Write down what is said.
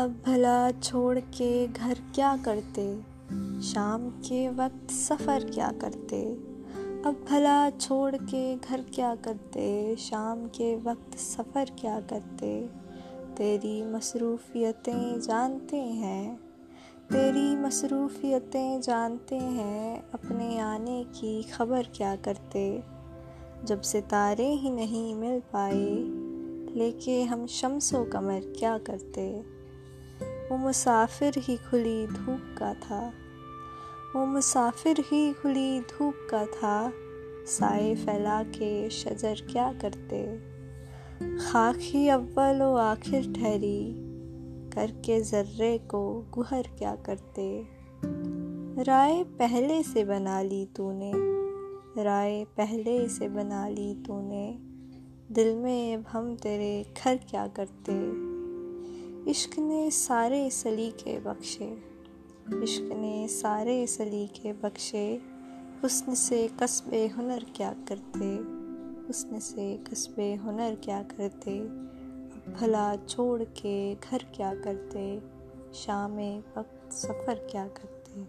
अब भला छोड़ के घर क्या करते? शाम के वक्त सफ़र क्या करते? अब भला छोड़ के घर क्या करते? शाम के वक्त सफ़र क्या करते? तेरी मसरूफ़ियतें जानते हैं। तेरी मसरूफ़ियतें जानते हैं। अपने आने की खबर क्या करते? जब सितारे ही नहीं मिल पाए, लेके हम शमसो कमर क्या करते? वो मुसाफिर ही खुली धूप का था। वो मुसाफिर ही खुली धूप का था। साए फैला के शजर क्या करते? खाक ही अव्वल व आखिर ठहरी। करके जर्रे को गुहर क्या करते? राय पहले से बना ली तूने। राय पहले से बना ली तूने। दिल में अब हम तेरे घर क्या करते? इश्क ने सारे सलीके बख्शे। इश्क ने सारे सलीके बख्शे। हुस्न से कस्बे हुनर क्या करते? हुस्न से कस्बे हुनर क्या करते? अब भला छोड़ के घर क्या करते? शाम वक्त सफ़र क्या करते?